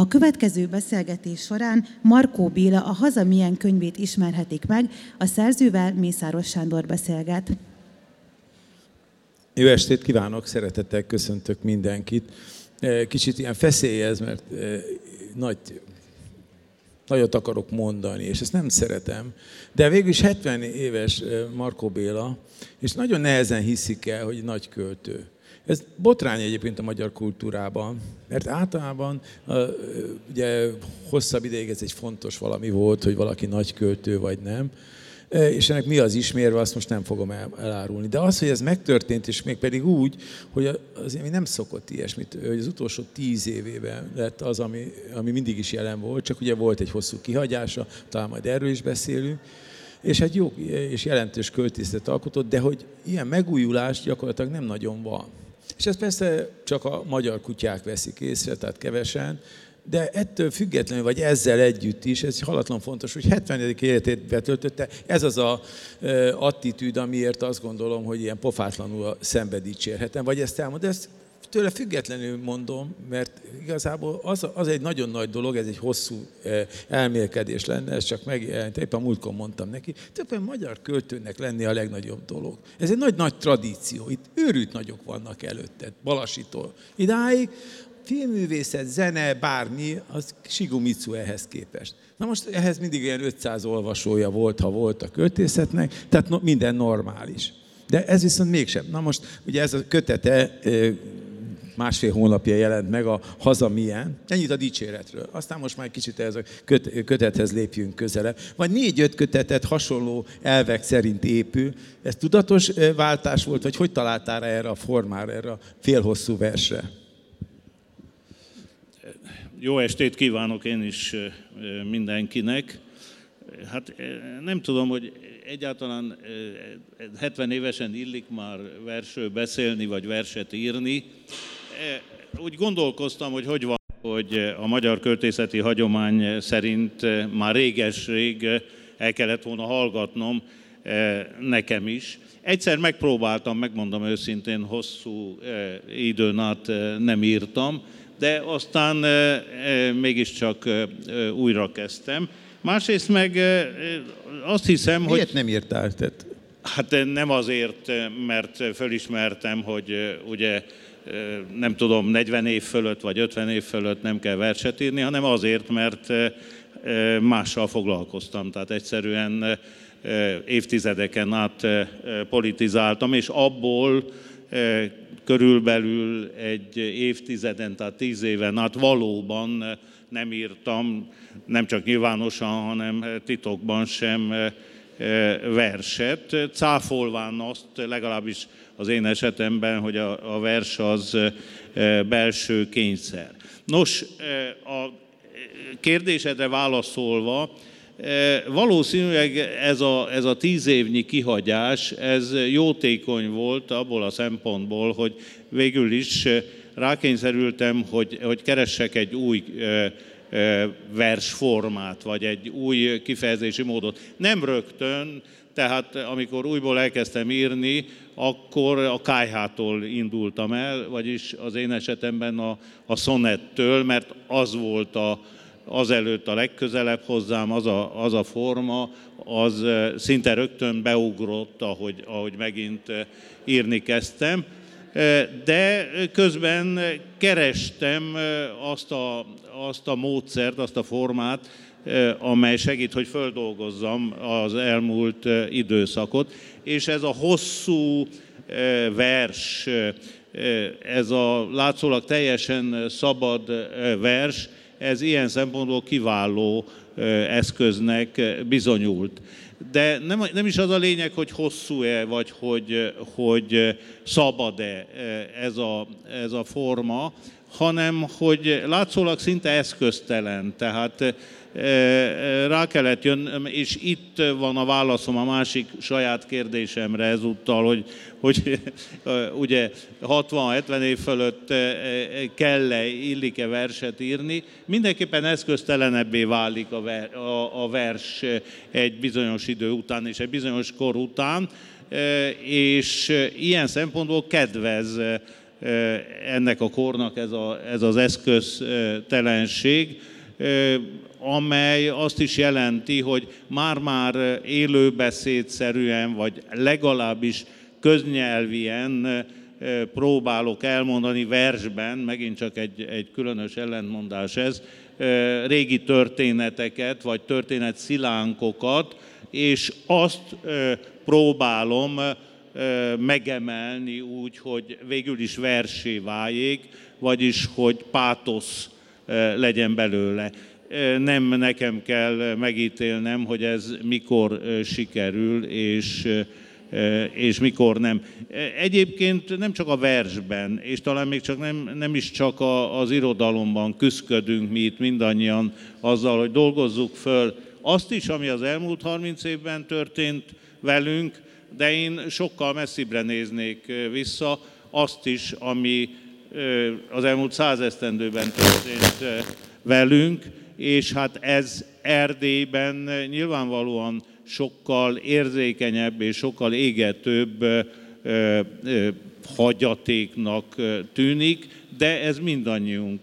A következő beszélgetés során Markó Béla a Haza milyen könyvét ismerhetik meg, a szerzővel Mészáros Sándor beszélget. Jó estét kívánok, szeretettel köszöntök mindenkit. Kicsit ilyen feszélyez, mert nagy nagyot akarok mondani, és ezt nem szeretem. De végül is 70 éves Markó Béla, és nagyon nehezen hiszik el, hogy nagy költő. Ez botrány egyébként a magyar kultúrában, mert általában ugye hosszabb ideig ez egy fontos valami volt, hogy valaki nagy költő vagy nem. És ennek mi az ismérve, azt most nem fogom elárulni. De az, hogy ez megtörtént, és még pedig úgy, hogy azért nem szokott ilyesmit, hogy az utolsó tíz évében lett az, ami, ami mindig is jelen volt, csak ugye volt egy hosszú kihagyása, talán majd erről is beszélünk, és egy jó és jelentős költészetet alkotott, de hogy ilyen megújulás gyakorlatilag nem nagyon van. És ezt persze csak a magyar kutyák veszik észre, tehát kevesen, de ettől függetlenül, vagy ezzel együtt is, ez halatlan fontos, hogy 70. életét betöltötte. Ez az a attitűd, amiért azt gondolom, hogy ilyen pofátlanul szembe dicsérhetem, vagy ezt elmond, ezt tőle függetlenül mondom, mert igazából az, az egy nagyon nagy dolog, ez egy hosszú elmélkedés lenne, ez csak megjelent, éppen múltkor mondtam neki, többen magyar költőnek lenni a legnagyobb dolog. Ez egy nagy-nagy tradíció, itt őrült nagyok vannak előtte, Balasitól. Idáig filmművészet, zene, bármi, az Sigumitsu ehhez képest. Na most ehhez mindig ilyen 500 olvasója volt, ha volt a költészetnek, tehát minden normális. De ez viszont mégsem. Na most ugye ez a kötete másfél hónapja jelent meg a Haza milyen. Ennyit a dicséretről. Aztán most már kicsit ez a köt, kötethez lépjünk közelebb. Vagy négy-öt kötetet hasonló elvek szerint épül. Ez tudatos váltás volt, vagy hogy találtál erre a formára, erre a félhosszú versre? Jó estét kívánok én is mindenkinek. Hát nem tudom, hogy egyáltalán 70 évesen illik már versről beszélni, vagy verset írni. Úgy gondolkoztam, hogy hogy van, hogy a magyar költészeti hagyomány szerint már réges-rég el kellett volna hallgatnom nekem is. Egyszer megpróbáltam, megmondom őszintén, hosszú időn át nem írtam, de aztán mégiscsak újra kezdtem. Másrészt meg azt hiszem, Miért hogy... Miért nem írtál? Tehát? Hát nem azért, mert fölismertem, hogy ugye nem tudom, 40 év fölött vagy 50 év fölött nem kell verset írni, hanem azért, mert mással foglalkoztam. Tehát egyszerűen évtizedeken át politizáltam, és abból körülbelül egy évtizeden, tehát tíz éven át valóban nem írtam, nem csak nyilvánosan, hanem titokban sem verset, cáfolván azt legalábbis az én esetemben, hogy a, a vers az belső kényszer. Nos, a kérdésedre válaszolva, Valószínűleg ez a, ez a tíz évnyi kihagyás, ez jótékony volt abból a szempontból, hogy végül is rákényszerültem, hogy, hogy keressek egy új versformát, vagy egy új kifejezési módot. Nem rögtön, tehát amikor újból elkezdtem írni, akkor a kájhától indultam el, vagyis az én esetemben a, a szonettől, mert az volt a, azelőtt a legközelebb hozzám, az a, az a forma, az szinte rögtön beugrott, ahogy, ahogy megint írni kezdtem. De közben kerestem azt a, azt a módszert, azt a formát, amely segít, hogy földolgozzam az elmúlt időszakot. És ez a hosszú vers, ez a látszólag teljesen szabad vers, ez ilyen szempontból kiváló eszköznek bizonyult. De nem, nem is az a lényeg, hogy hosszú-e, vagy hogy, hogy szabad-e ez a, ez a forma, hanem hogy látszólag szinte eszköztelen. Tehát rá kellett jönni, és itt van a válaszom a másik saját kérdésemre ezúttal, hogy, hogy ugye 60-70 év fölött kell-e, illik-e verset írni. Mindenképpen eszköztelenebbé válik a, ver, a vers egy bizonyos idő után és egy bizonyos kor után, és ilyen szempontból kedvez ennek a kornak ez, a, ez az eszköztelenség, amely azt is jelenti, hogy már-már élőbeszédszerűen, vagy legalábbis köznyelvien próbálok elmondani versben, megint csak egy, egy különös ellentmondás ez, régi történeteket, vagy történet szilánkokat, és azt próbálom megemelni úgy, hogy végül is versé váljék, vagyis hogy pátosz legyen belőle. Nem nekem kell megítélnem, hogy ez mikor sikerül, és és mikor nem. Egyébként nem csak a versben, és talán még csak nem, nem is csak a, az irodalomban küzdködünk mi itt mindannyian azzal, hogy dolgozzuk föl azt is, ami az elmúlt 30 évben történt velünk, de én sokkal messzibbre néznék vissza, azt is, ami az elmúlt százesztendőben történt velünk, és hát ez Erdélyben nyilvánvalóan sokkal érzékenyebb és sokkal égetőbb hagyatéknak tűnik, de ez mindannyiunk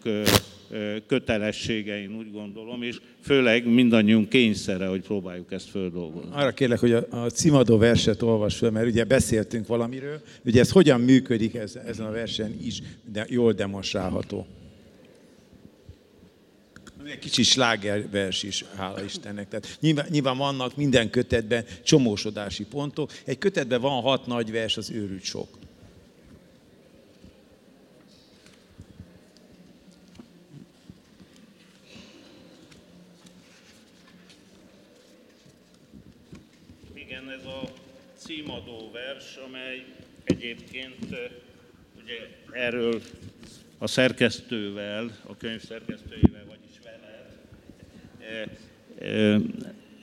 kötelessége, én úgy gondolom, és főleg mindannyiunk kényszere, hogy próbáljuk ezt földolgozni. Arra kérlek, hogy a, a címadó verset olvas fel, mert ugye beszéltünk valamiről, ugye ez hogyan működik ez, ezen a versen is, de jól demonstrálható. Egy kicsi slágervers is, hála Istennek. Tehát nyilván, nyilván vannak minden kötetben csomósodási pontok. Egy kötetben van hat nagy vers, az őrült sok. Igen, ez a címadó vers, amely egyébként ugye erről a szerkesztővel, a könyv szerkesztőjével, vele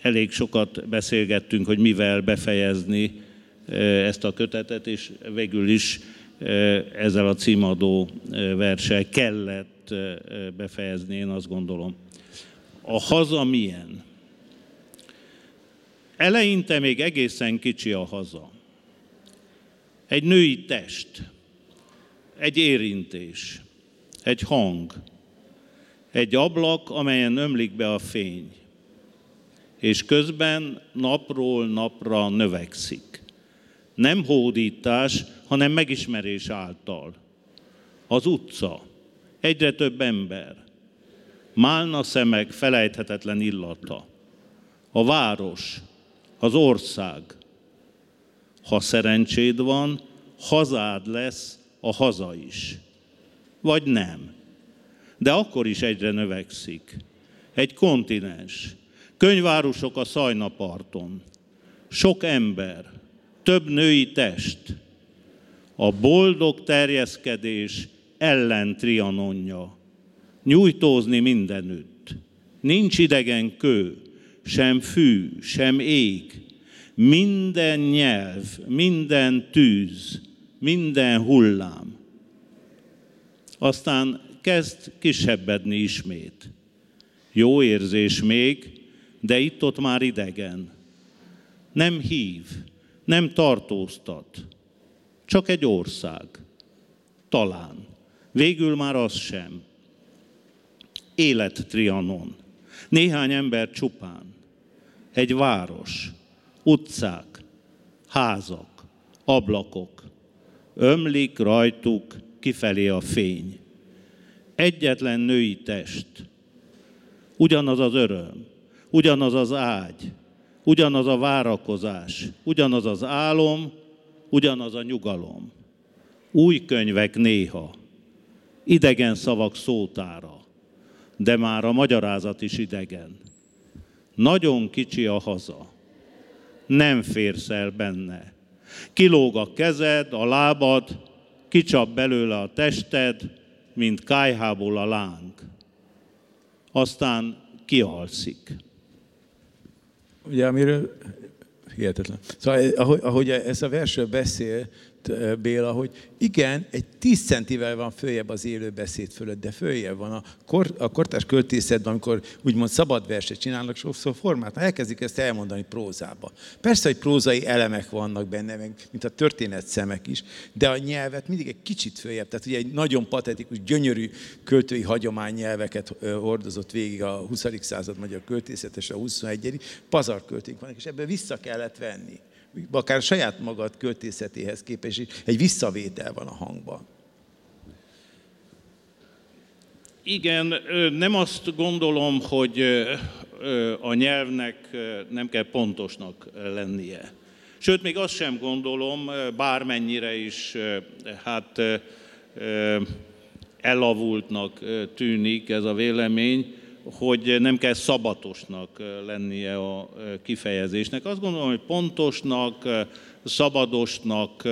elég sokat beszélgettünk, hogy mivel befejezni ezt a kötetet, és végül is ezzel a címadó verse kellett befejezni, én azt gondolom. A haza milyen? Eleinte még egészen kicsi a haza. Egy női test, egy érintés, egy hang, egy ablak, amelyen ömlik be a fény, és közben napról napra növekszik. Nem hódítás, hanem megismerés által. Az utca, egyre több ember, málna szemek felejthetetlen illata. A város, az ország. Ha szerencséd van, hazád lesz a haza is vagy nem. De akkor is egyre növekszik. Egy kontinens, könyvárusok a szajnaparton, sok ember, több női test, a boldog terjeszkedés ellen trianonja, nyújtózni mindenütt. Nincs idegen kő, sem fű, sem ég, minden nyelv, minden tűz, minden hullám. Aztán kezd kisebbedni ismét. Jó érzés még, de itt-ott már idegen. Nem hív, nem tartóztat, csak egy ország. Talán. Végül már az sem. Élet Trianon. Néhány ember csupán. Egy város. Utcák. Házak. Ablakok. Ömlik rajtuk kifelé a fény. Egyetlen női test, ugyanaz az öröm, ugyanaz az ágy, ugyanaz a várakozás, ugyanaz az álom, ugyanaz a nyugalom. Új könyvek néha, idegen szavak szótára, de már a magyarázat is idegen. Nagyon kicsi a haza, nem férsz el benne. Kilóg a kezed, a lábad, kicsap belőle a tested, mint kájhából a láng. Aztán kialszik. Ugye, amiről hihetetlen. Szóval, ahogy, ahogy ez a versről beszél, Béla, hogy igen, egy 10 centivel van följebb az élő beszéd fölött, de följebb van a, kor, a kortás költészetben, amikor úgymond szabad verset csinálnak, sokszor formát, elkezdik ezt elmondani prózába. Persze, hogy prózai elemek vannak benne, meg, mint a történet szemek is, de a nyelvet mindig egy kicsit följebb. Tehát ugye egy nagyon patetikus, gyönyörű költői hagyomány nyelveket hordozott végig a 20. század magyar költészet és a 21. pazar költőink vannak, és ebből vissza kellett venni akár saját magad költészetéhez képest egy visszavétel van a hangban. Igen, nem azt gondolom, hogy a nyelvnek nem kell pontosnak lennie. Sőt, még azt sem gondolom, bármennyire is hát elavultnak tűnik ez a vélemény, hogy nem kell szabatosnak lennie a kifejezésnek. Azt gondolom, hogy pontosnak, szabadosnak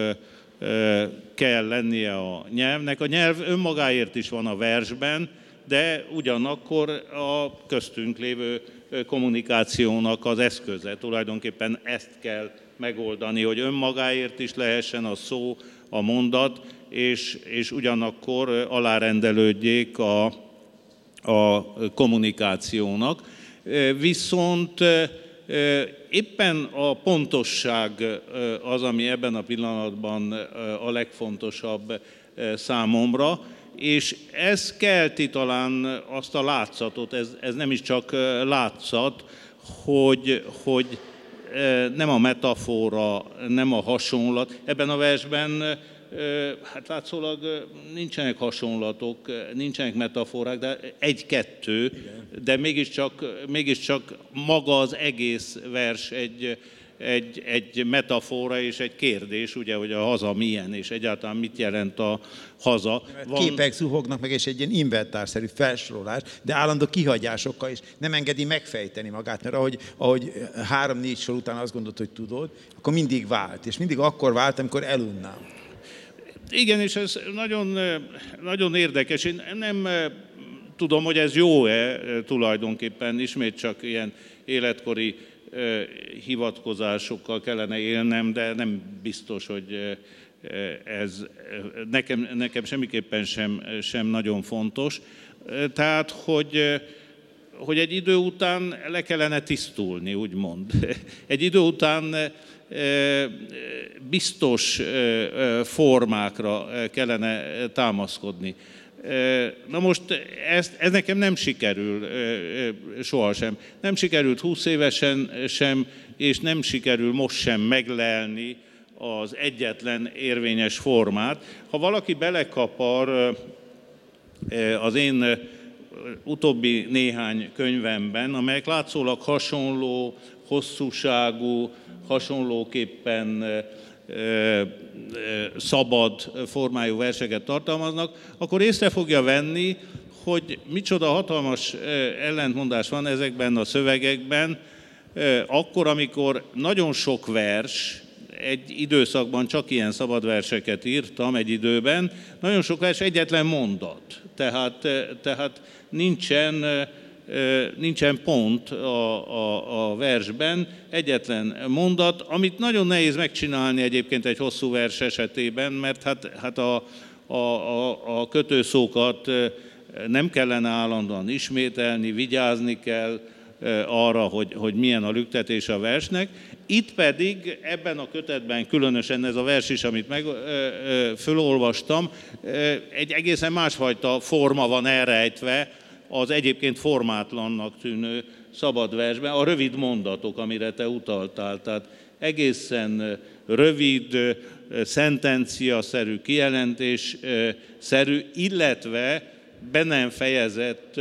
kell lennie a nyelvnek. A nyelv önmagáért is van a versben, de ugyanakkor a köztünk lévő kommunikációnak az eszköze. Tulajdonképpen ezt kell megoldani, hogy önmagáért is lehessen a szó, a mondat, és, és ugyanakkor alárendelődjék a, a kommunikációnak. Viszont éppen a pontosság az, ami ebben a pillanatban a legfontosabb számomra, és ez kelti talán azt a látszatot, ez, ez nem is csak látszat, hogy, hogy nem a metafora, nem a hasonlat. Ebben a versben hát látszólag nincsenek hasonlatok, nincsenek metaforák, de egy-kettő, de mégiscsak, mégiscsak maga az egész vers egy, egy, egy metafora és egy kérdés, ugye, hogy a haza milyen, és egyáltalán mit jelent a haza. Van... Képek zuhognak meg, és egy ilyen inventárszerű felsorolás, de állandó kihagyásokkal is nem engedi megfejteni magát, mert ahogy, ahogy három-négy sor után azt gondolt, hogy tudod, akkor mindig vált, és mindig akkor vált, amikor elunnám. Igen, és ez nagyon, nagyon érdekes. Én nem tudom, hogy ez jó-e tulajdonképpen, ismét csak ilyen életkori hivatkozásokkal kellene élnem, de nem biztos, hogy ez nekem, nekem semmiképpen sem, sem nagyon fontos. Tehát, hogy, hogy egy idő után le kellene tisztulni, úgymond. Egy idő után biztos formákra kellene támaszkodni. Na most ez, ez nekem nem sikerül sohasem. Nem sikerült 20 évesen sem, és nem sikerül most sem meglelni az egyetlen érvényes formát. Ha valaki belekapar az én utóbbi néhány könyvemben, amelyek látszólag hasonló, hosszúságú, hasonlóképpen szabad formájú verseket tartalmaznak, akkor észre fogja venni, hogy micsoda hatalmas ellentmondás van ezekben a szövegekben, akkor, amikor nagyon sok vers, egy időszakban csak ilyen szabad verseket írtam egy időben, nagyon sok vers egyetlen mondat. Tehát, tehát nincsen nincsen pont a, a, a versben, egyetlen mondat, amit nagyon nehéz megcsinálni egyébként egy hosszú vers esetében, mert hát, hát a, a, a, a kötőszókat nem kellene állandóan ismételni, vigyázni kell arra, hogy, hogy milyen a lüktetés a versnek. Itt pedig ebben a kötetben, különösen ez a vers is, amit meg fölolvastam, egy egészen másfajta forma van elrejtve, az egyébként formátlannak tűnő szabad versben, a rövid mondatok, amire te utaltál. Tehát egészen rövid, szentencia-szerű kijelentés-szerű, illetve be nem fejezett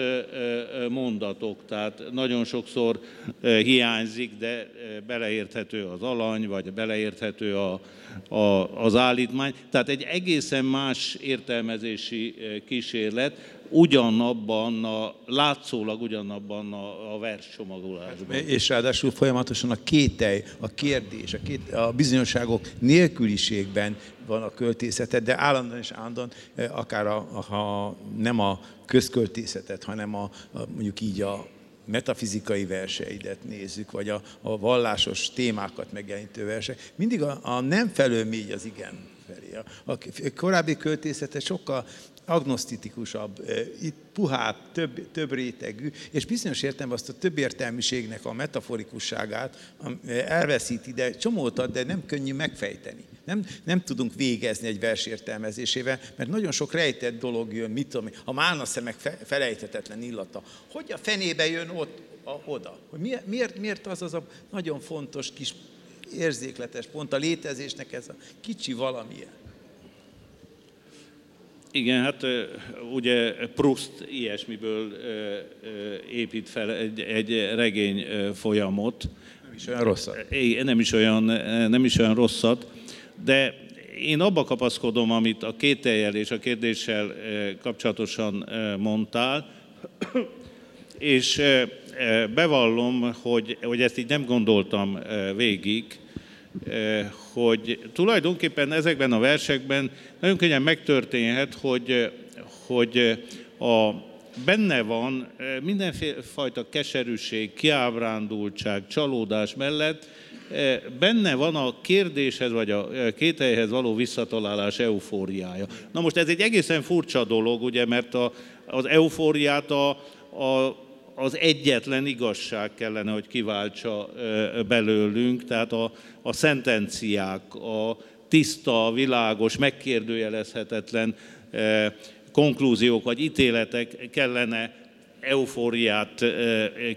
mondatok, tehát nagyon sokszor hiányzik, de beleérthető az alany, vagy beleérthető a, a, az állítmány. Tehát egy egészen más értelmezési kísérlet, ugyanabban, a, látszólag ugyanabban a, a verscsomagolásban. És ráadásul folyamatosan a kételj, a kérdés, a, két, a bizonyosságok nélküliségben van a költészetet, de állandóan és állandóan, eh, akár a, ha nem a közköltészetet, hanem a, a, mondjuk így a metafizikai verseidet nézzük, vagy a, a vallásos témákat megjelenítő versek, mindig a, a nem felől mégy az igen felé. A korábbi költészete sokkal agnosztitikusabb, itt puhább, több, több rétegű, és bizonyos értem azt a több értelmiségnek a metaforikusságát elveszíti, de csomót ad, de nem könnyű megfejteni. Nem, nem tudunk végezni egy vers értelmezésével, mert nagyon sok rejtett dolog jön, mit tudom, a málna szemek felejthetetlen illata. Hogy a fenébe jön ott, a, oda? Hogy miért, miért, miért az az a nagyon fontos kis érzékletes pont a létezésnek ez a kicsi valamilyen? Igen, hát ugye Proust ilyesmiből épít fel egy, egy regény folyamot. Nem is olyan rosszat. Nem is olyan, nem is olyan rosszat, de én abba kapaszkodom, amit a kételjel és a kérdéssel kapcsolatosan mondtál, és bevallom, hogy, hogy ezt így nem gondoltam végig, hogy tulajdonképpen ezekben a versekben nagyon könnyen megtörténhet, hogy, hogy a, benne van mindenfajta keserűség, kiábrándultság, csalódás mellett, benne van a kérdéshez vagy a kételjhez való visszatalálás eufóriája. Na most ez egy egészen furcsa dolog, ugye, mert a, az eufóriát a, a az egyetlen igazság kellene, hogy kiváltsa belőlünk, tehát a, a szentenciák, a tiszta, világos, megkérdőjelezhetetlen konklúziók vagy ítéletek kellene eufóriát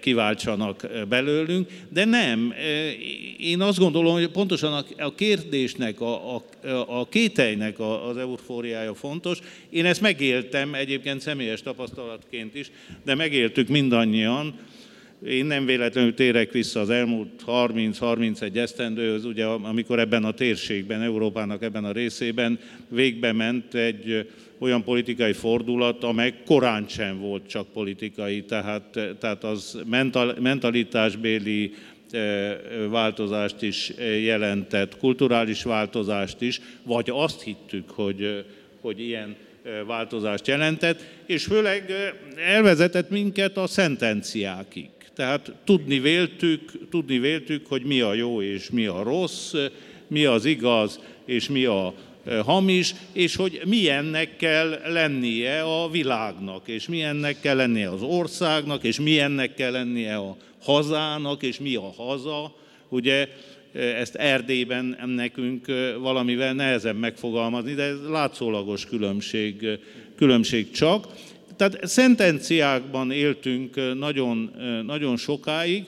kiváltsanak belőlünk, de nem. Én azt gondolom, hogy pontosan a kérdésnek, a, a, a kételynek az eufóriája fontos. Én ezt megéltem egyébként személyes tapasztalatként is, de megéltük mindannyian. Én nem véletlenül térek vissza az elmúlt 30-31 esztendőhöz, ugye amikor ebben a térségben, Európának ebben a részében végbe ment egy olyan politikai fordulat, amely korán sem volt csak politikai, tehát, tehát az mental, mentalitásbéli eh, változást is jelentett, kulturális változást is, vagy azt hittük, hogy, hogy ilyen eh, változást jelentett, és főleg eh, elvezetett minket a szentenciákig. Tehát tudni véltük, tudni véltük, hogy mi a jó és mi a rossz, mi az igaz és mi a hamis, és hogy milyennek kell lennie a világnak, és milyennek kell lennie az országnak, és milyennek kell lennie a hazának, és mi a haza. Ugye ezt Erdélyben nekünk valamivel nehezen megfogalmazni, de ez látszólagos különbség, különbség csak. Tehát szentenciákban éltünk nagyon, nagyon sokáig,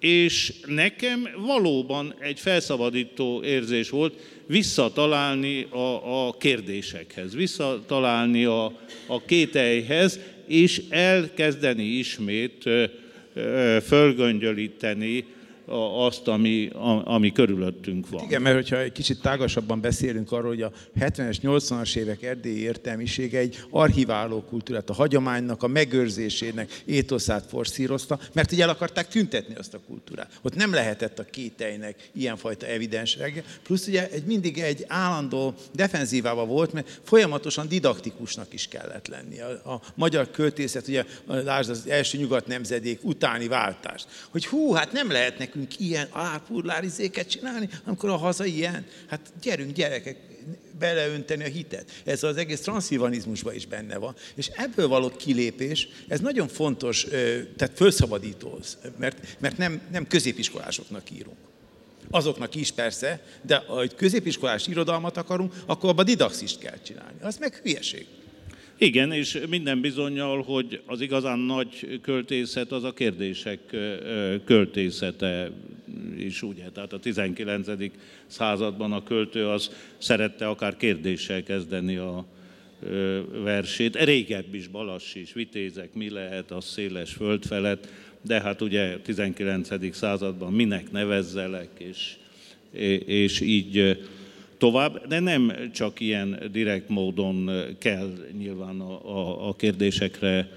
és nekem valóban egy felszabadító érzés volt visszatalálni a, a kérdésekhez, visszatalálni a, a kételyhez, és elkezdeni ismét fölgöngyölíteni azt, ami, ami körülöttünk van. Igen, mert hogyha egy kicsit tágasabban beszélünk arról, hogy a 70-es, 80-as évek erdélyi értelmisége egy archiváló kultúrát, a hagyománynak, a megőrzésének étoszát forszírozta, mert ugye el akarták tüntetni azt a kultúrát. Ott nem lehetett a kételynek ilyenfajta evidenség, plusz ugye egy, mindig egy állandó defenzívával volt, mert folyamatosan didaktikusnak is kellett lenni. A, a magyar költészet, ugye lásd az első nyugat nemzedék utáni váltást, hogy hú, hát nem lehet nekünk nekünk ilyen árpurlárizéket csinálni, amikor a haza ilyen. Hát gyerünk gyerekek, beleönteni a hitet. Ez az egész transzilvanizmusban is benne van. És ebből való kilépés, ez nagyon fontos, tehát felszabadító, mert, mert nem, nem középiskolásoknak írunk. Azoknak is persze, de ha középiskolás irodalmat akarunk, akkor abban didaxist kell csinálni. Az meg hülyeség. Igen, és minden bizonyal, hogy az igazán nagy költészet az a kérdések költészete is, ugye? Tehát a 19. században a költő az szerette akár kérdéssel kezdeni a versét. Régebb is, Balas is, vitézek, mi lehet az széles föld felett, de hát ugye 19. században minek nevezzelek, és, és így tovább, de nem csak ilyen direkt módon kell nyilván a, a, a kérdésekre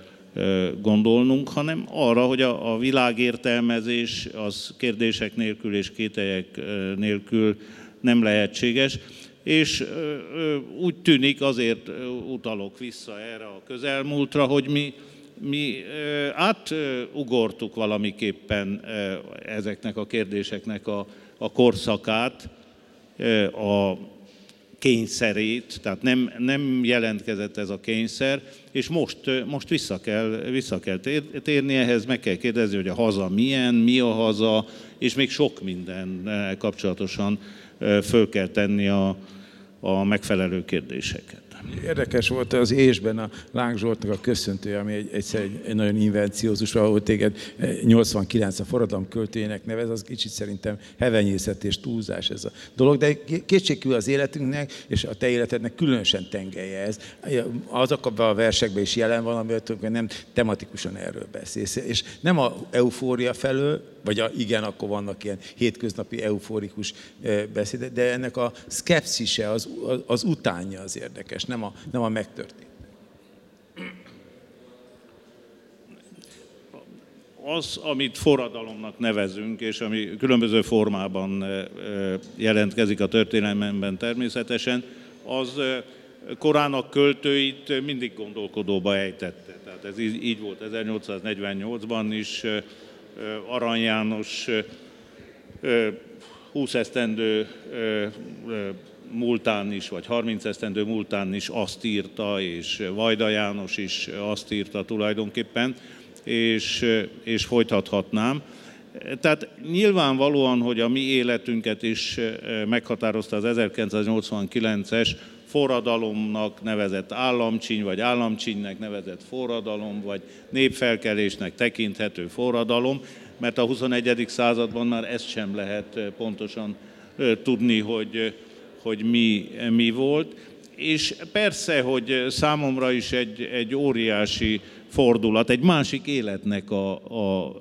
gondolnunk, hanem arra, hogy a, a világértelmezés az kérdések nélkül és kételyek nélkül nem lehetséges. És úgy tűnik, azért utalok vissza erre a közelmúltra, hogy mi, mi átugortuk valamiképpen ezeknek a kérdéseknek a, a korszakát, a kényszerét, tehát nem, nem jelentkezett ez a kényszer, és most, most vissza, kell, vissza kell térni ehhez, meg kell kérdezni, hogy a haza milyen, mi a haza, és még sok minden kapcsolatosan föl kell tenni a, a megfelelő kérdéseket. Érdekes volt az ésben a Láng Zsoltnak a köszöntője, ami egy, egyszer egy, egy nagyon invenciózus, ahol téged 89 a forradalom költőjének nevez, az kicsit szerintem hevenyészet és túlzás ez a dolog, de kétségkívül az életünknek és a te életednek különösen tengelye ez. Azokban a versekben is jelen van, amivel nem tematikusan erről beszélsz. És nem a eufória felől, vagy a, igen, akkor vannak ilyen hétköznapi euforikus beszédek, de ennek a szkepszise, az, az, utánja az érdekes, nem a, nem a megtörtént. Az, amit forradalomnak nevezünk, és ami különböző formában jelentkezik a történelemben természetesen, az korának költőit mindig gondolkodóba ejtette. Tehát ez így volt 1848-ban is, Arany János 20 esztendő múltán is, vagy 30 esztendő múltán is azt írta, és Vajda János is azt írta tulajdonképpen, és, és folytathatnám. Tehát nyilvánvalóan, hogy a mi életünket is meghatározta az 1989-es forradalomnak nevezett államcsiny, vagy államcsínynek nevezett forradalom, vagy népfelkelésnek tekinthető forradalom, mert a 21. században már ezt sem lehet pontosan tudni, hogy, hogy mi, mi volt. És persze, hogy számomra is egy, egy óriási fordulat, egy másik életnek a, a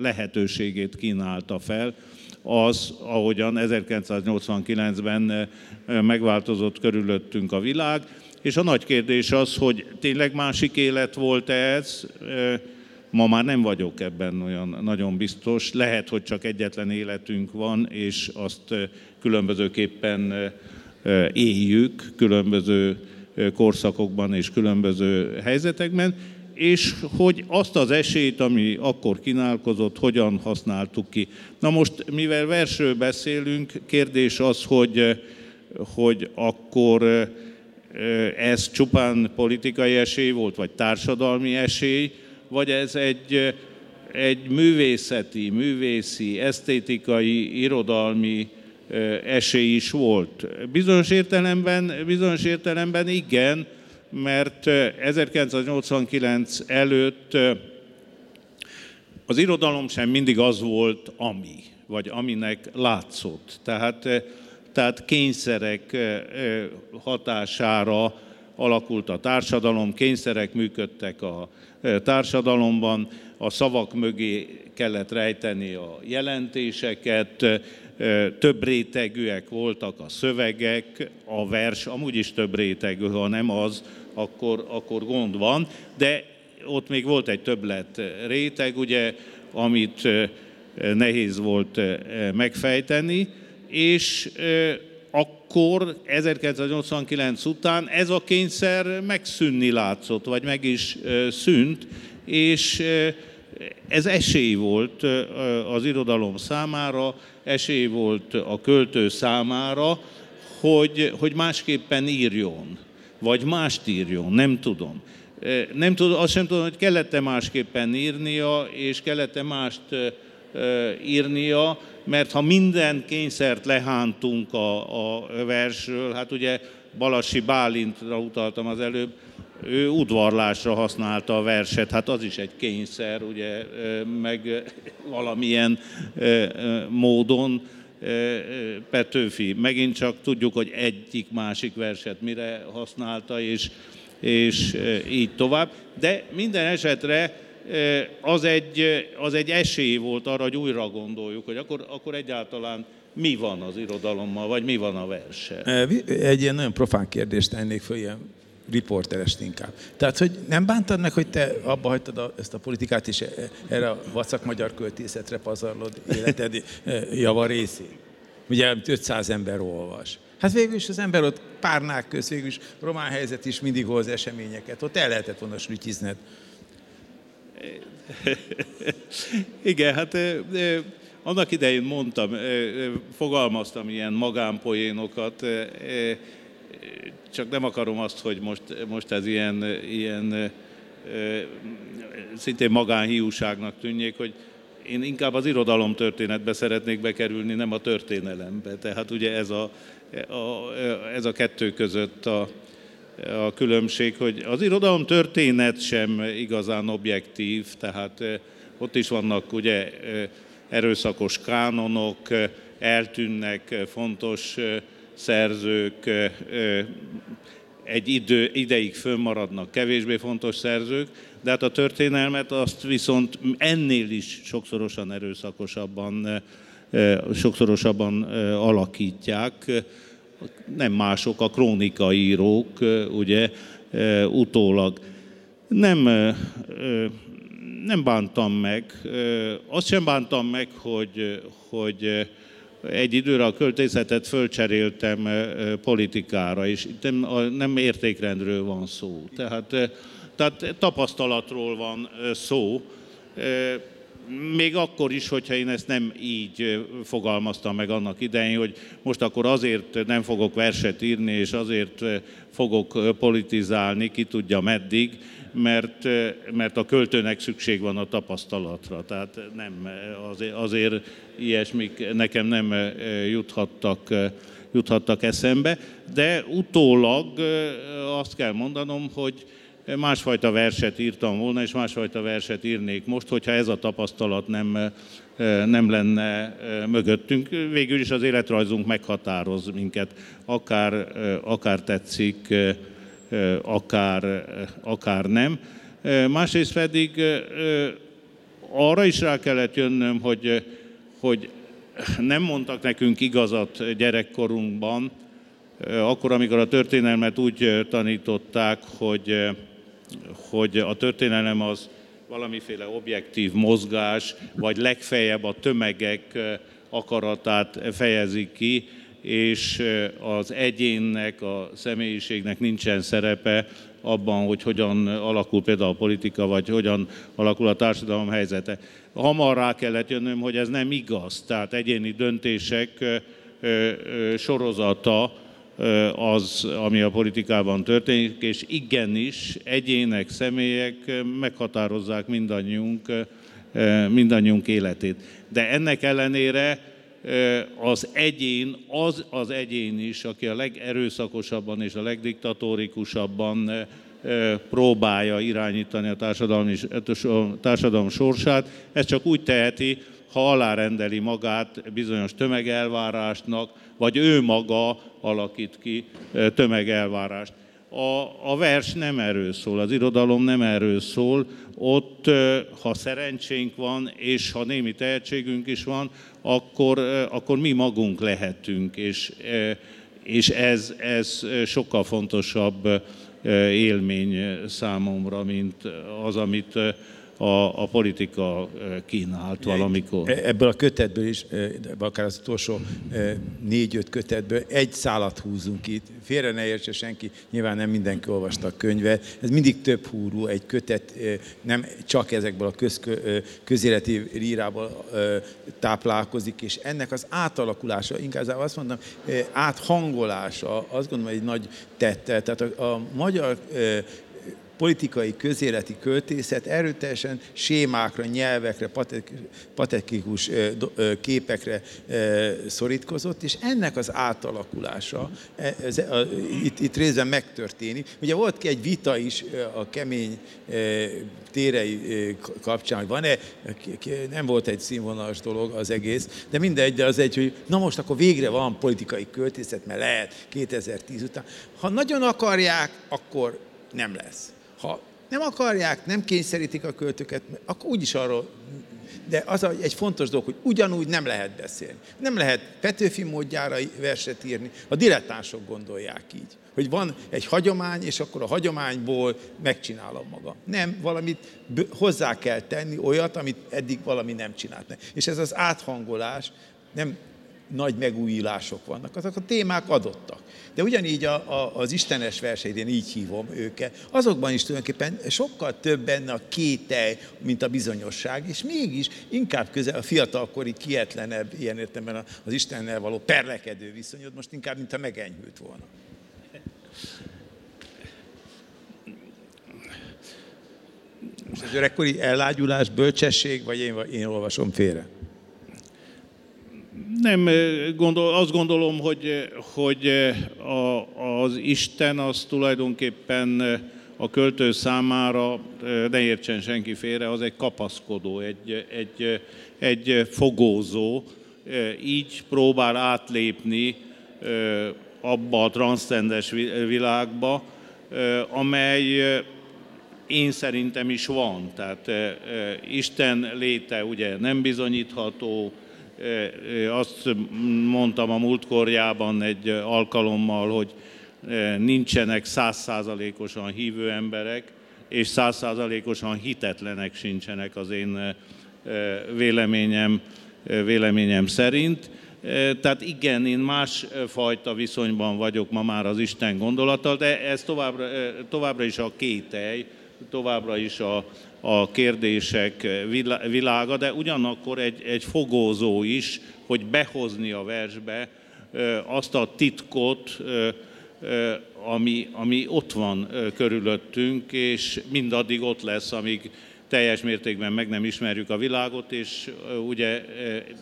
lehetőségét kínálta fel, az, ahogyan 1989-ben megváltozott körülöttünk a világ, és a nagy kérdés az, hogy tényleg másik élet volt-e ez, ma már nem vagyok ebben olyan nagyon biztos. Lehet, hogy csak egyetlen életünk van, és azt különbözőképpen éljük, különböző korszakokban és különböző helyzetekben, és hogy azt az esélyt, ami akkor kínálkozott, hogyan használtuk ki. Na most, mivel versről beszélünk, kérdés az, hogy, hogy akkor ez csupán politikai esély volt, vagy társadalmi esély, vagy ez egy, egy művészeti, művészi, esztétikai, irodalmi esély is volt. Bizonyos értelemben, bizonyos értelemben igen, mert 1989 előtt az irodalom sem mindig az volt, ami, vagy aminek látszott. Tehát, tehát kényszerek hatására alakult a társadalom, kényszerek működtek a társadalomban, a szavak mögé kellett rejteni a jelentéseket, több rétegűek voltak a szövegek, a vers amúgy is több rétegű, ha nem az, akkor, akkor gond van, de ott még volt egy többlet réteg, ugye, amit nehéz volt megfejteni, és akkor 1989 után ez a kényszer megszűnni látszott, vagy meg is szűnt, és ez esély volt az irodalom számára, esély volt a költő számára, hogy, hogy másképpen írjon vagy mást írjon, nem tudom. Nem tudom, azt sem tudom, hogy kellett-e másképpen írnia, és kellett-e mást írnia, mert ha minden kényszert lehántunk a, a versről, hát ugye Balassi Bálintra utaltam az előbb, ő udvarlásra használta a verset, hát az is egy kényszer, ugye, meg valamilyen módon Petőfi. Megint csak tudjuk, hogy egyik-másik verset mire használta, és, és így tovább. De minden esetre az egy, az egy esély volt arra, hogy újra gondoljuk, hogy akkor, akkor egyáltalán mi van az irodalommal, vagy mi van a verse. Egy ilyen nagyon profán kérdést tennék föl, ilyen riporterest inkább. Tehát, hogy nem bántad meg, hogy te abba hagytad a, ezt a politikát, és erre a vacak magyar költészetre pazarlod életed java részét? Ugye 500 ember olvas. Hát végül is az ember ott párnák köz, végül is román helyzet is mindig hoz eseményeket. Ott el lehetett volna slütyizned. Igen, hát annak idején mondtam, fogalmaztam ilyen magánpoénokat, csak nem akarom azt, hogy most, most ez ilyen, ilyen szintén magánhiúságnak tűnjék, hogy én inkább az irodalom történetbe szeretnék bekerülni, nem a történelembe. Tehát ugye ez a, a, ez a kettő között a, a különbség, hogy az irodalom történet sem igazán objektív, tehát ott is vannak ugye erőszakos kánonok, eltűnnek fontos szerzők, egy idő, ideig fönnmaradnak kevésbé fontos szerzők, de hát a történelmet azt viszont ennél is sokszorosan erőszakosabban, sokszorosabban alakítják. Nem mások, a krónikaírók, ugye, utólag. Nem, nem bántam meg, azt sem bántam meg, hogy, hogy egy időre a költészetet fölcseréltem politikára, és nem, nem értékrendről van szó. Tehát, tehát tapasztalatról van szó, még akkor is, hogyha én ezt nem így fogalmaztam meg annak idején, hogy most akkor azért nem fogok verset írni, és azért fogok politizálni, ki tudja meddig, mert, mert a költőnek szükség van a tapasztalatra. Tehát nem, azért, azért ilyesmik nekem nem juthattak, juthattak eszembe, de utólag azt kell mondanom, hogy másfajta verset írtam volna, és másfajta verset írnék most, hogyha ez a tapasztalat nem, nem lenne mögöttünk. Végül is az életrajzunk meghatároz minket, akár, akár tetszik, akár, akár nem. Másrészt pedig arra is rá kellett jönnöm, hogy, hogy nem mondtak nekünk igazat gyerekkorunkban, akkor, amikor a történelmet úgy tanították, hogy, hogy a történelem az valamiféle objektív mozgás, vagy legfeljebb a tömegek akaratát fejezi ki, és az egyénnek, a személyiségnek nincsen szerepe abban, hogy hogyan alakul például a politika, vagy hogyan alakul a társadalom helyzete. Hamar rá kellett jönnöm, hogy ez nem igaz. Tehát egyéni döntések sorozata az, ami a politikában történik, és igenis egyének, személyek meghatározzák mindannyiunk, mindannyiunk életét. De ennek ellenére az egyén, az az egyén is, aki a legerőszakosabban és a legdiktatórikusabban próbálja irányítani a társadalom, a társadalom sorsát, ez csak úgy teheti, ha alárendeli magát bizonyos tömegelvárásnak, vagy ő maga alakít ki tömegelvárást. A, a vers nem erről szól, az irodalom nem erről szól, ott, ha szerencsénk van, és ha némi tehetségünk is van, akkor, akkor mi magunk lehetünk, és, és ez, ez sokkal fontosabb élmény számomra, mint az, amit a, a politika kínált valamikor. E, ebből a kötetből is, akár az utolsó négy-öt kötetből egy szálat húzunk itt. Félre ne értse senki, nyilván nem mindenki olvasta a könyvet. Ez mindig több húrú, egy kötet nem csak ezekből a köz, közéleti lírából táplálkozik, és ennek az átalakulása, inkább azt mondom, áthangolása, azt gondolom, egy nagy tette. Tehát a, a magyar politikai, közéleti költészet erőteljesen sémákra, nyelvekre, patetikus képekre szorítkozott, és ennek az átalakulása e, ez, a, itt, itt részben megtörténik. Ugye volt egy vita is a kemény térei kapcsán, hogy van-e, nem volt egy színvonalas dolog az egész, de mindegy, de az egy, hogy na most akkor végre van politikai költészet, mert lehet 2010 után. Ha nagyon akarják, akkor nem lesz. Ha nem akarják, nem kényszerítik a költőket, akkor úgyis arról, de az egy fontos dolog, hogy ugyanúgy nem lehet beszélni. Nem lehet Petőfi módjára verset írni, a dilettánsok gondolják így. Hogy van egy hagyomány, és akkor a hagyományból megcsinálom magam. Nem, valamit hozzá kell tenni, olyat, amit eddig valami nem csinált. És ez az áthangolás nem nagy megújulások vannak, azok a témák adottak. De ugyanígy a, a, az istenes verseit, én így hívom őket, azokban is tulajdonképpen sokkal több benne a kételj, mint a bizonyosság, és mégis inkább közel a fiatalkori kietlenebb, ilyen értelemben az Istennel való perlekedő viszonyod most inkább, mintha megenyhült volna. Most egy öregkori ellágyulás, bölcsesség, vagy én, én olvasom félre? Nem, gondol, azt gondolom, hogy, hogy a, az Isten az tulajdonképpen a költő számára, ne értsen senki félre, az egy kapaszkodó, egy, egy, egy fogózó, így próbál átlépni abba a transzcendes világba, amely én szerintem is van. Tehát Isten léte ugye nem bizonyítható, azt mondtam a múltkorjában egy alkalommal, hogy nincsenek százszázalékosan hívő emberek, és százszázalékosan hitetlenek sincsenek az én véleményem, véleményem szerint. Tehát igen, én másfajta viszonyban vagyok ma már az Isten gondolattal, de ez továbbra, továbbra is a kételj, továbbra is a, a kérdések világa, de ugyanakkor egy, egy fogózó is, hogy behozni a versbe azt a titkot, ami, ami ott van körülöttünk, és mindaddig ott lesz, amíg teljes mértékben meg nem ismerjük a világot, és ugye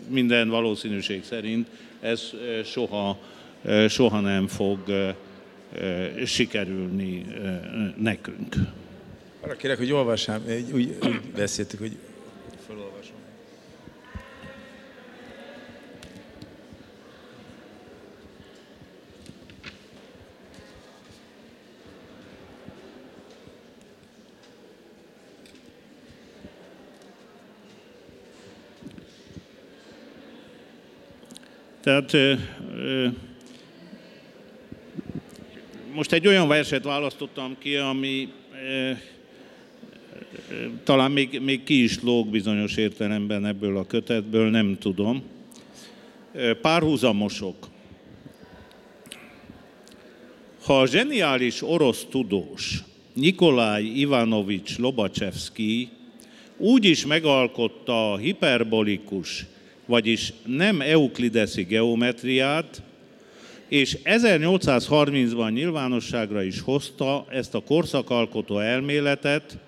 minden valószínűség szerint ez soha, soha nem fog sikerülni nekünk. Arra kérek, hogy olvassám, úgy, úgy beszéltük, hogy felolvasom. Tehát most egy olyan verset választottam ki, ami talán még, még ki is lóg bizonyos értelemben ebből a kötetből, nem tudom. Párhuzamosok. Ha a zseniális orosz tudós Nikolaj Ivanovics Lobacsevszki úgy is megalkotta a hiperbolikus, vagyis nem euklideszi geometriát, és 1830-ban nyilvánosságra is hozta ezt a korszakalkotó elméletet,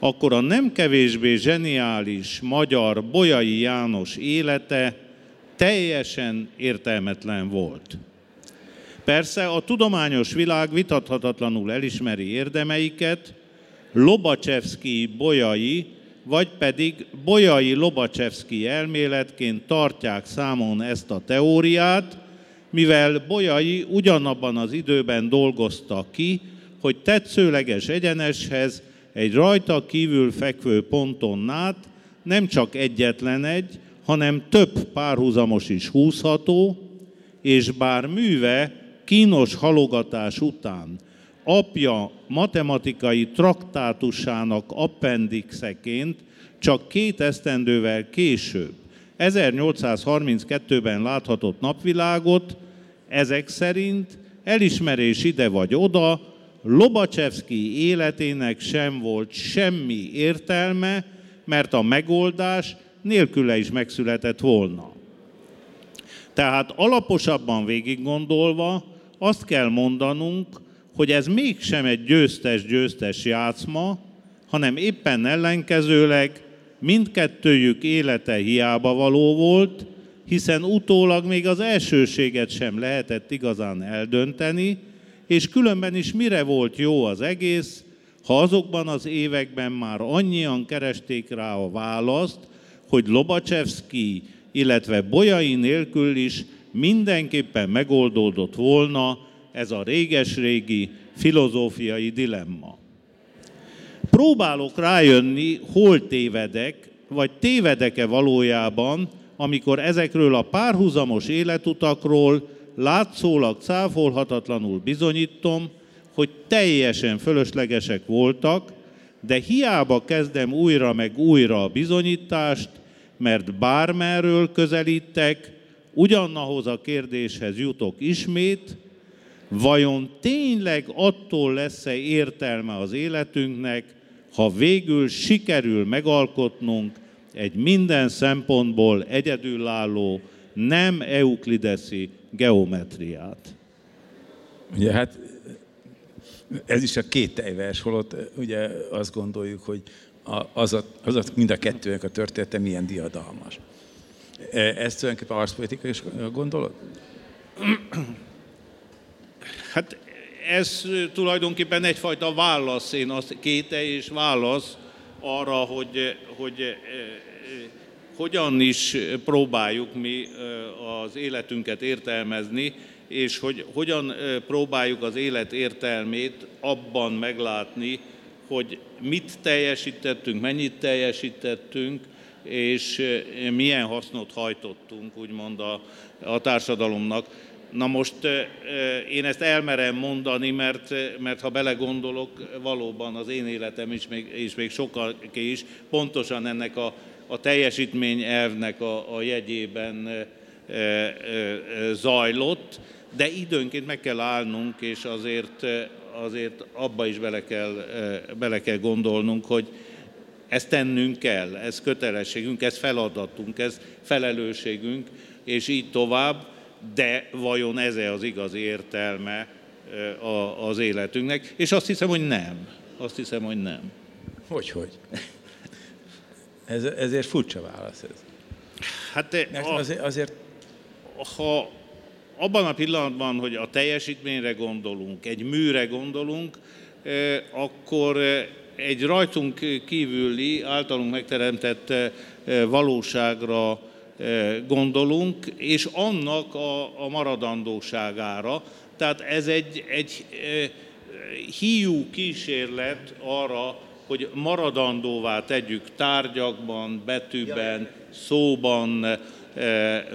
akkor a nem kevésbé zseniális magyar Bolyai János élete teljesen értelmetlen volt. Persze a tudományos világ vitathatatlanul elismeri érdemeiket, Lobacsevszki Bolyai, vagy pedig Bolyai Lobacsevszki elméletként tartják számon ezt a teóriát, mivel Bolyai ugyanabban az időben dolgozta ki, hogy tetszőleges egyeneshez egy rajta kívül fekvő ponton át nem csak egyetlen egy, hanem több párhuzamos is húzható, és bár műve kínos halogatás után apja matematikai traktátusának appendixeként csak két esztendővel később 1832-ben láthatott napvilágot, ezek szerint elismerés ide vagy oda, Lobacsevszki életének sem volt semmi értelme, mert a megoldás nélküle is megszületett volna. Tehát alaposabban végig gondolva azt kell mondanunk, hogy ez mégsem egy győztes-győztes játszma, hanem éppen ellenkezőleg mindkettőjük élete hiába való volt, hiszen utólag még az elsőséget sem lehetett igazán eldönteni, és különben is mire volt jó az egész, ha azokban az években már annyian keresték rá a választ, hogy Lobacsevszki, illetve Bolyai nélkül is mindenképpen megoldódott volna ez a réges-régi filozófiai dilemma. Próbálok rájönni, hol tévedek, vagy tévedek-e valójában, amikor ezekről a párhuzamos életutakról látszólag cáfolhatatlanul bizonyítom, hogy teljesen fölöslegesek voltak, de hiába kezdem újra meg újra a bizonyítást, mert bármerről közelítek, ugyanahoz a kérdéshez jutok ismét, vajon tényleg attól lesz-e értelme az életünknek, ha végül sikerül megalkotnunk egy minden szempontból egyedülálló, nem euklideszi geometriát. Ugye hát Ez is a két tejvers, holott ugye azt gondoljuk, hogy az a, az a mind a kettőnek a története milyen diadalmas. Ez tulajdonképpen arszpolitika is gondolod? Hát ez tulajdonképpen egyfajta válasz, én azt kéte és válasz arra, hogy, hogy hogyan is próbáljuk mi az életünket értelmezni, és hogy hogyan próbáljuk az élet értelmét abban meglátni, hogy mit teljesítettünk, mennyit teljesítettünk, és milyen hasznot hajtottunk, úgymond a, a társadalomnak. Na most én ezt elmerem mondani, mert, mert ha belegondolok, valóban az én életem is, még, és még sokaké is pontosan ennek a, a teljesítmény elvnek a, a jegyében zajlott, de időnként meg kell állnunk, és azért, azért abba is bele kell, bele kell gondolnunk, hogy ezt tennünk kell, ez kötelességünk, ez feladatunk, ez felelősségünk, és így tovább, de vajon ez -e az igazi értelme az életünknek? És azt hiszem, hogy nem. Azt hiszem, hogy nem. Hogy, hogy? Ez, ezért furcsa válasz ez. Hát a, azért, azért... Ha abban a pillanatban, hogy a teljesítményre gondolunk, egy műre gondolunk, akkor egy rajtunk kívüli, általunk megteremtett valóságra gondolunk, és annak a, a maradandóságára. Tehát ez egy, egy hiú kísérlet arra, hogy maradandóvá tegyük tárgyakban, betűben, szóban,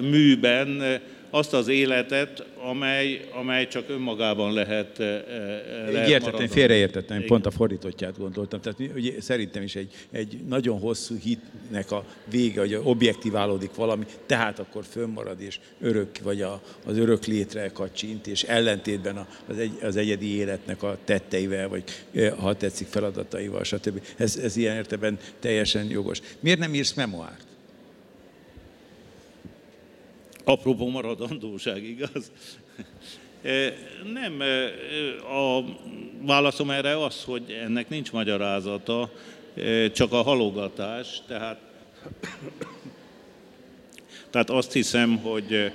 műben azt az életet, amely, amely csak önmagában lehet, eh, eh, lehet Értettem, félreértettem, Igen. pont a fordítottját gondoltam. Tehát ugye, szerintem is egy, egy nagyon hosszú hitnek a vége, hogy objektiválódik valami, tehát akkor fönnmarad és örök, vagy a, az örök létre kacsint, és ellentétben az, egy, az egyedi életnek a tetteivel, vagy eh, ha tetszik feladataival, stb. Ez, ez ilyen értelemben teljesen jogos. Miért nem írsz memoárt? Apropó maradandóság, igaz? E, nem, e, a válaszom erre az, hogy ennek nincs magyarázata, e, csak a halogatás, tehát, tehát azt hiszem, hogy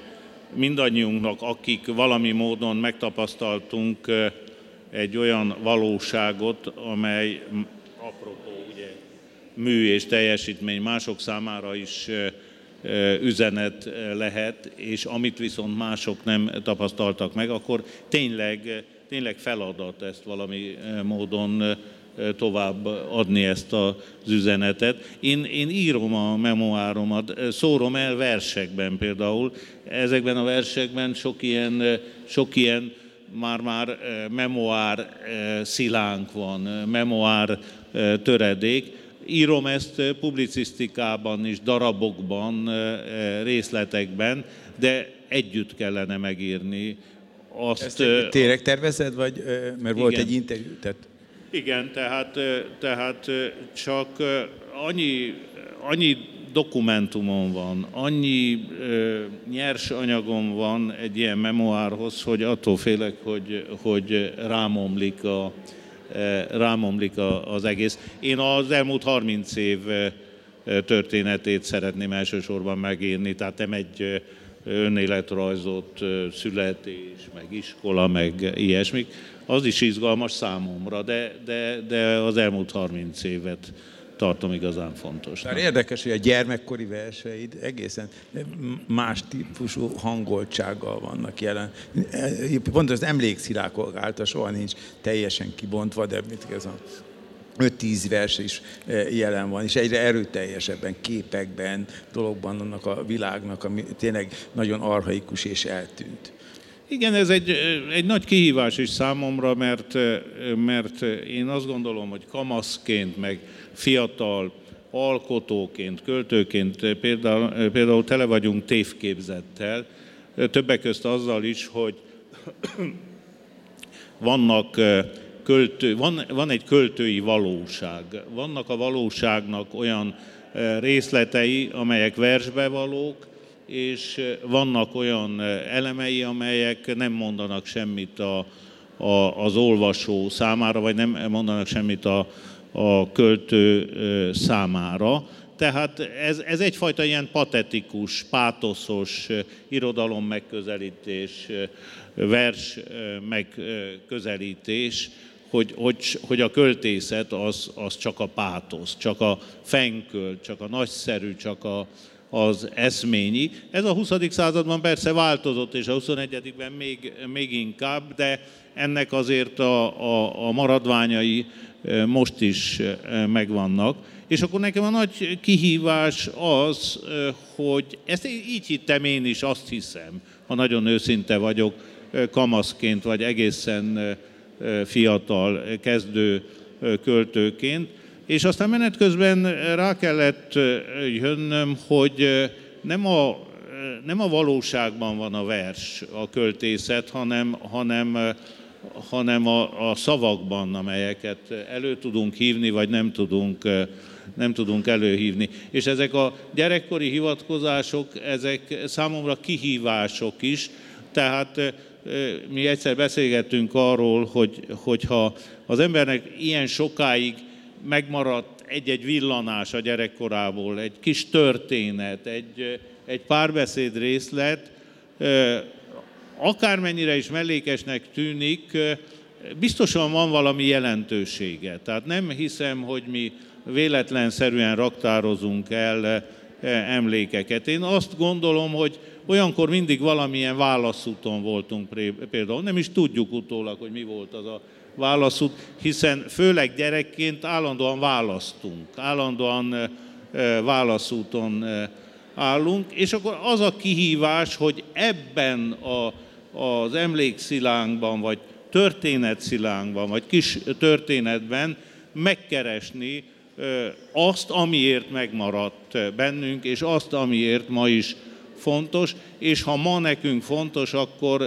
mindannyiunknak, akik valami módon megtapasztaltunk egy olyan valóságot, amely apropó ugye, mű és teljesítmény mások számára is üzenet lehet, és amit viszont mások nem tapasztaltak meg, akkor tényleg, tényleg feladat ezt valami módon tovább adni ezt az üzenetet. Én, én írom a memoáromat, szórom el versekben például. Ezekben a versekben sok ilyen, sok ilyen már-már memoár szilánk van, memoár töredék, írom ezt publicisztikában is, darabokban, részletekben, de együtt kellene megírni. Azt, Ezt tényleg tervezed, vagy mert igen. volt egy interjú? Tehát... Igen, tehát, tehát csak annyi, annyi dokumentumon van, annyi ö, nyers anyagom van egy ilyen memoárhoz, hogy attól félek, hogy, hogy rámomlik a, rámomlik az egész. Én az elmúlt 30 év eh, történetét szeretném elsősorban megírni, tehát nem egy eh, önéletrajzot, születés, meg iskola, meg ilyesmik. Az is izgalmas számomra, de, de, de az elmúlt 30 évet tartom igazán fontos. Tehát érdekes, hogy a gyermekkori verseid egészen más típusú hangoltsággal vannak jelen. Pont az emlékszilákok által soha nincs teljesen kibontva, de mit ez a 5-10 vers is e, jelen van, és egyre erőteljesebben, képekben, dologban annak a világnak, ami tényleg nagyon arhaikus és eltűnt. Igen, ez egy, egy nagy kihívás is számomra, mert, mert én azt gondolom, hogy kamaszként, meg fiatal alkotóként, költőként például, például tele vagyunk tévképzettel, többek közt azzal is, hogy vannak költő, van, van egy költői valóság. Vannak a valóságnak olyan részletei, amelyek versbe valók, és vannak olyan elemei, amelyek nem mondanak semmit a, a, az olvasó számára, vagy nem mondanak semmit a, a költő számára. Tehát ez, ez egyfajta ilyen patetikus, pátoszos irodalom megközelítés, vers megközelítés, hogy, hogy, hogy a költészet az, az csak a pátosz, csak a fenköl, csak a nagyszerű, csak a, az eszményi. Ez a 20. században persze változott, és a 21-ben még, még inkább, de ennek azért a, a, a maradványai most is megvannak. És akkor nekem a nagy kihívás az, hogy ezt így hittem én is, azt hiszem, ha nagyon őszinte vagyok, kamaszként, vagy egészen fiatal, kezdő költőként, és aztán menet közben rá kellett jönnöm, hogy nem a, nem a valóságban van a vers, a költészet, hanem, hanem, hanem a, a szavakban, amelyeket elő tudunk hívni, vagy nem tudunk, nem tudunk előhívni. És ezek a gyerekkori hivatkozások, ezek számomra kihívások is, tehát mi egyszer beszélgettünk arról, hogy, hogyha az embernek ilyen sokáig megmaradt egy-egy villanás a gyerekkorából, egy kis történet, egy, egy párbeszéd részlet, akármennyire is mellékesnek tűnik, biztosan van valami jelentősége. Tehát nem hiszem, hogy mi véletlenszerűen raktározunk el emlékeket. Én azt gondolom, hogy olyankor mindig valamilyen válaszúton voltunk például. Nem is tudjuk utólag, hogy mi volt az a válaszút, hiszen főleg gyerekként állandóan választunk, állandóan válaszúton állunk, és akkor az a kihívás, hogy ebben a, az emlékszilánkban, vagy történetszilánkban, vagy kis történetben megkeresni azt, amiért megmaradt bennünk, és azt, amiért ma is fontos, és ha ma nekünk fontos, akkor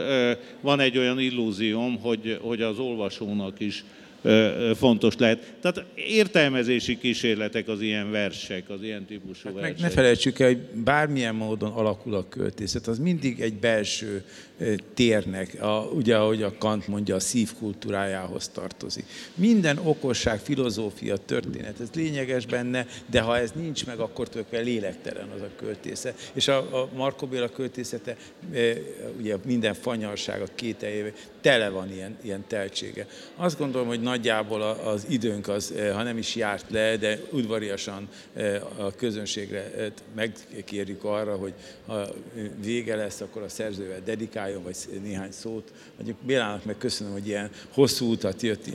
van egy olyan illúzióm, hogy, hogy az olvasónak is fontos lehet. Tehát értelmezési kísérletek az ilyen versek, az ilyen típusú hát versek. Meg ne felejtsük el, hogy bármilyen módon alakul a költészet, az mindig egy belső térnek, a, ugye ahogy a Kant mondja, a szívkultúrájához tartozik. Minden okosság, filozófia, történet, ez lényeges benne, de ha ez nincs meg, akkor tulajdonképpen lélektelen az a költészet. És a, a Marko Béla költészete, ugye minden fanyarság, a kételjével, tele van ilyen, ilyen teltsége. Azt gondolom, hogy nagyjából az időnk az, ha nem is járt le, de udvariasan a közönségre megkérjük arra, hogy ha vége lesz, akkor a szerzővel dedikáljuk, reagáljon, vagy néhány szót. Mondjuk Bélának meg köszönöm, hogy ilyen hosszú utat jött,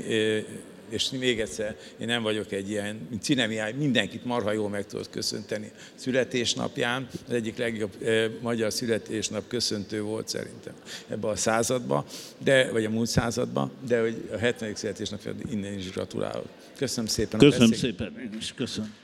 és még egyszer, én nem vagyok egy ilyen, mint Cinemiáj, mindenkit marha jól meg tudott köszönteni születésnapján. Az egyik legjobb eh, magyar születésnap köszöntő volt szerintem ebbe a századba, de, vagy a múlt században, de hogy a 70. születésnapján innen is gratulálok. Köszönöm szépen. Köszönöm szépen, én is köszönöm.